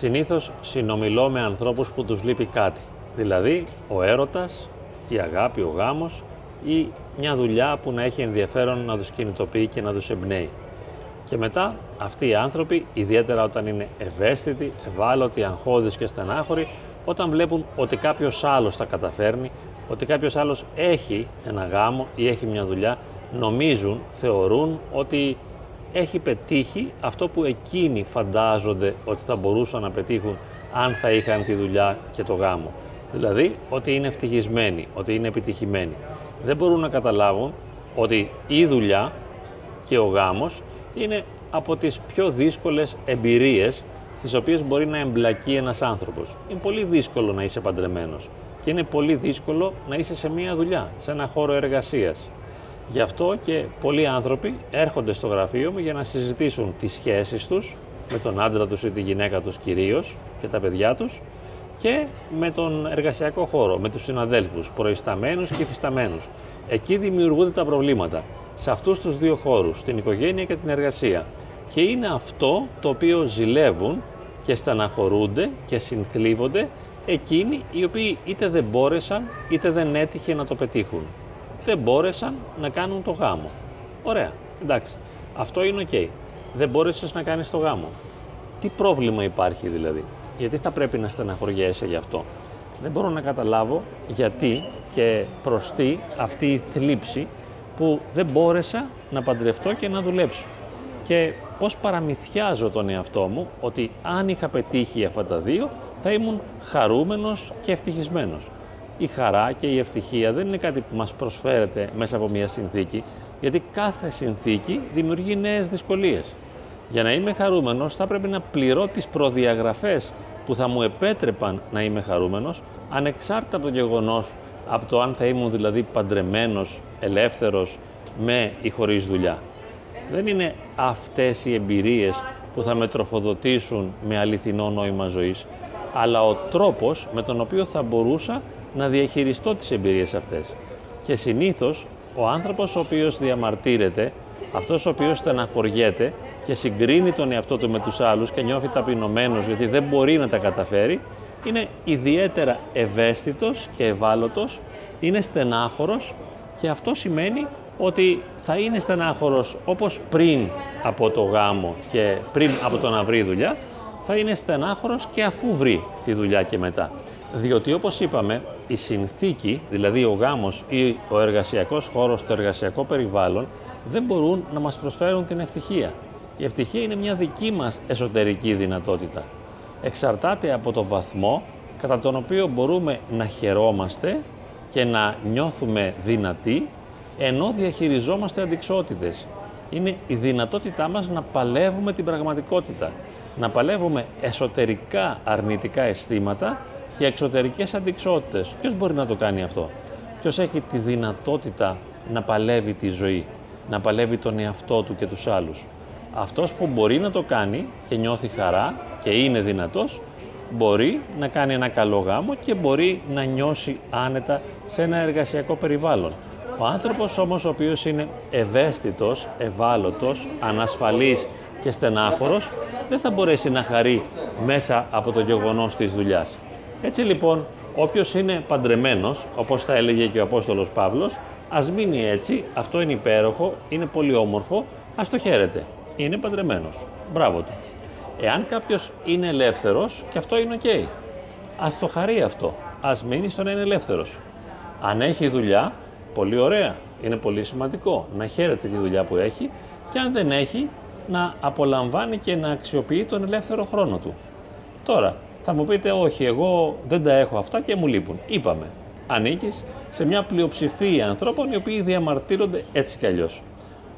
Συνήθως συνομιλώ με ανθρώπους που τους λείπει κάτι. Δηλαδή ο έρωτας, η αγάπη, ο γάμος ή μια δουλειά που να έχει ενδιαφέρον να τους κινητοποιεί και να τους εμπνέει. Και μετά αυτοί οι άνθρωποι, ιδιαίτερα όταν είναι ευαίσθητοι, ευάλωτοι, αγχώδεις και στενάχωροι, όταν βλέπουν ότι κάποιος άλλος τα καταφέρνει, ότι κάποιος άλλος έχει ένα γάμο ή έχει μια δουλειά, νομίζουν, θεωρούν ότι έχει πετύχει αυτό που εκείνοι φαντάζονται ότι θα μπορούσαν να πετύχουν αν θα είχαν τη δουλειά και το γάμο. Δηλαδή ότι είναι ευτυχισμένοι, ότι είναι επιτυχημένοι. Δεν μπορούν να καταλάβουν ότι η δουλειά και ο γάμος είναι από τις πιο δύσκολες εμπειρίες στις οποίες μπορεί να εμπλακεί ένας άνθρωπος. Είναι πολύ δύσκολο να είσαι παντρεμένος και είναι πολύ δύσκολο να είσαι σε μία δουλειά, σε ένα χώρο εργασίας. Γι' αυτό και πολλοί άνθρωποι έρχονται στο γραφείο μου για να συζητήσουν τις σχέσεις τους με τον άντρα τους ή τη γυναίκα τους κυρίως και τα παιδιά τους και με τον εργασιακό χώρο, με τους συναδέλφους, προϊσταμένους και υφισταμένους. Εκεί δημιουργούνται τα προβλήματα, σε αυτούς τους δύο χώρους, την οικογένεια και την εργασία. Και είναι αυτό το οποίο ζηλεύουν και στεναχωρούνται και συνθλίβονται εκείνοι οι οποίοι είτε δεν μπόρεσαν είτε δεν έτυχε να το πετύχουν. Δεν μπόρεσαν να κάνουν το γάμο. Ωραία, εντάξει. Αυτό είναι οκ. Δεν μπόρεσες να κάνεις το γάμο. Τι πρόβλημα υπάρχει δηλαδή; Γιατί θα πρέπει να στεναχωριέσαι γι' αυτό; Δεν μπορώ να καταλάβω γιατί και προς τι αυτή η θλίψη που δεν μπόρεσα να παντρευτώ και να δουλέψω. Και πώς παραμυθιάζω τον εαυτό μου ότι αν είχα πετύχει αυτά τα δύο θα ήμουν χαρούμενος και ευτυχισμένος. Η χαρά και η ευτυχία δεν είναι κάτι που μας προσφέρεται μέσα από μια συνθήκη, γιατί κάθε συνθήκη δημιουργεί νέες δυσκολίες. Για να είμαι χαρούμενος θα πρέπει να πληρώ τις προδιαγραφές που θα μου επέτρεπαν να είμαι χαρούμενος, ανεξάρτητα από το γεγονός, από το αν θα ήμουν δηλαδή παντρεμένος, ελεύθερος, με ή χωρίς δουλειά. Δεν είναι αυτές οι εμπειρίες που θα με τροφοδοτήσουν με αληθινό νόημα ζωής, αλλά ο τρόπος με τον οποίο θα μπορούσα να διαχειριστώ τις εμπειρίες αυτές. Και συνήθως ο άνθρωπος ο οποίος διαμαρτύρεται, αυτός ο οποίος στεναχωριέται και συγκρίνει τον εαυτό του με τους άλλους και νιώθει ταπεινωμένος γιατί δεν μπορεί να τα καταφέρει, είναι ιδιαίτερα ευαίσθητος και ευάλωτος, είναι στενάχωρος και αυτό σημαίνει ότι θα είναι στενάχωρος όπως πριν από το γάμο και πριν από το να βρει δουλειά, θα είναι στενάχωρος και αφού βρει τη δουλειά και μετά. Διότι όπως είπαμε, η συνθήκη, δηλαδή ο γάμος ή ο εργασιακός χώρος, το εργασιακό περιβάλλον, δεν μπορούν να μας προσφέρουν την ευτυχία. Η ευτυχία είναι μια δική μας εσωτερική δυνατότητα. Εξαρτάται από το βαθμό κατά τον οποίο μπορούμε να χαιρόμαστε και να νιώθουμε δυνατοί ενώ διαχειριζόμαστε αντικσότητες. Είναι η δυνατότητά μας να παλεύουμε την πραγματικότητα, να παλεύουμε εσωτερικά αρνητικά αισθήματα και εξωτερικές αντικσότητες. Ποιος μπορεί να το κάνει αυτό; Ποιος έχει τη δυνατότητα να παλεύει τη ζωή, να παλεύει τον εαυτό του και τους άλλους; Αυτός που μπορεί να το κάνει και νιώθει χαρά και είναι δυνατός, μπορεί να κάνει ένα καλό γάμο και μπορεί να νιώσει άνετα σε ένα εργασιακό περιβάλλον. Ο άνθρωπος όμως ο οποίος είναι ευαίσθητος, ευάλωτος, ανασφαλής και στενάχωρος δεν θα μπορέσει να χαρεί μέσα από το γεγονός της δουλειάς. Έτσι λοιπόν, όποιος είναι παντρεμένος, όπως θα έλεγε και ο Απόστολος Παύλος, ας μείνει έτσι, αυτό είναι υπέροχο, είναι πολύ όμορφο, ας το χαίρεται. Είναι παντρεμένος. Μπράβο του. Εάν κάποιος είναι ελεύθερος, και αυτό είναι οκ. Ας το χαρεί αυτό. Ας μείνει στο να είναι ελεύθερος. Αν έχει δουλειά, πολύ ωραία. Είναι πολύ σημαντικό να χαίρεται τη δουλειά που έχει και αν δεν έχει, να απολαμβάνει και να αξιοποιεί τον ελεύθερο χρόνο του. Τώρα, θα μου πείτε, όχι, εγώ δεν τα έχω αυτά και μου λείπουν. Είπαμε, ανήκεις σε μια πλειοψηφία ανθρώπων οι οποίοι διαμαρτύρονται έτσι κι αλλιώς.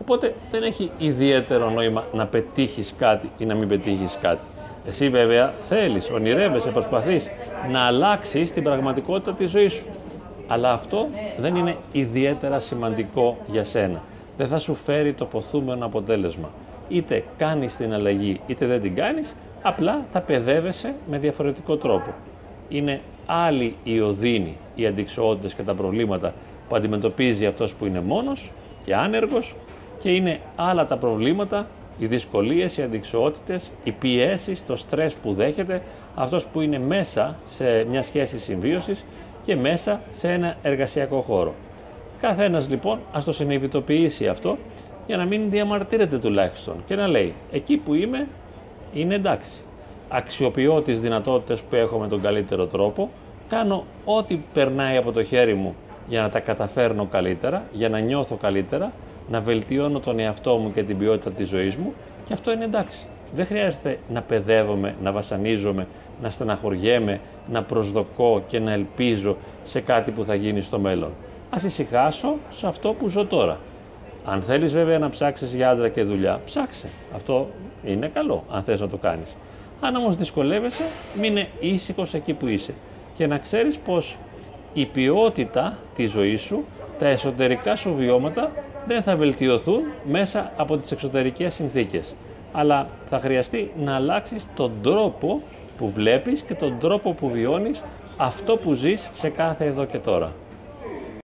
Οπότε δεν έχει ιδιαίτερο νόημα να πετύχεις κάτι ή να μην πετύχεις κάτι. Εσύ βέβαια θέλεις, ονειρεύεσαι, προσπαθείς να αλλάξεις την πραγματικότητα της ζωής σου. Αλλά αυτό δεν είναι ιδιαίτερα σημαντικό για σένα. Δεν θα σου φέρει το ποθούμενο αποτέλεσμα. Είτε κάνεις την αλλαγή είτε δεν την κάνεις, απλά θα παιδεύεσαι με διαφορετικό τρόπο. Είναι άλλη η οδύνη, οι αντικσοότητες και τα προβλήματα που αντιμετωπίζει αυτός που είναι μόνος και άνεργος και είναι άλλα τα προβλήματα Οι δυσκολίες, οι αντικσοότητες, οι πιέσεις, το στρες που δέχεται αυτός που είναι μέσα σε μια σχέση συμβίωσης και μέσα σε ένα εργασιακό χώρο. Καθένας λοιπόν ας το συνειδητοποιήσει αυτό για να μην διαμαρτύρεται τουλάχιστον και να λέει εκεί που είμαι είναι εντάξει. Αξιοποιώ τις δυνατότητες που έχω με τον καλύτερο τρόπο, κάνω ό,τι περνάει από το χέρι μου για να τα καταφέρνω καλύτερα, για να νιώθω καλύτερα, να βελτιώνω τον εαυτό μου και την ποιότητα της ζωής μου και αυτό είναι εντάξει. Δεν χρειάζεται να παιδεύομαι, να βασανίζομαι, να στεναχωριέμαι, να προσδοκώ και να ελπίζω σε κάτι που θα γίνει στο μέλλον. Ας ησυχάσω σε αυτό που ζω τώρα. Αν θέλεις βέβαια να ψάξεις για άντρα και δουλειά, ψάξε. Αυτό είναι καλό, αν θες να το κάνεις. Αν όμως δυσκολεύεσαι, μείνε ήσυχος εκεί που είσαι. Και να ξέρεις πως η ποιότητα της ζωής σου, τα εσωτερικά σου βιώματα δεν θα βελτιωθούν μέσα από τις εξωτερικές συνθήκες. Αλλά θα χρειαστεί να αλλάξεις τον τρόπο που βλέπεις και τον τρόπο που βιώνεις αυτό που ζεις σε κάθε εδώ και τώρα.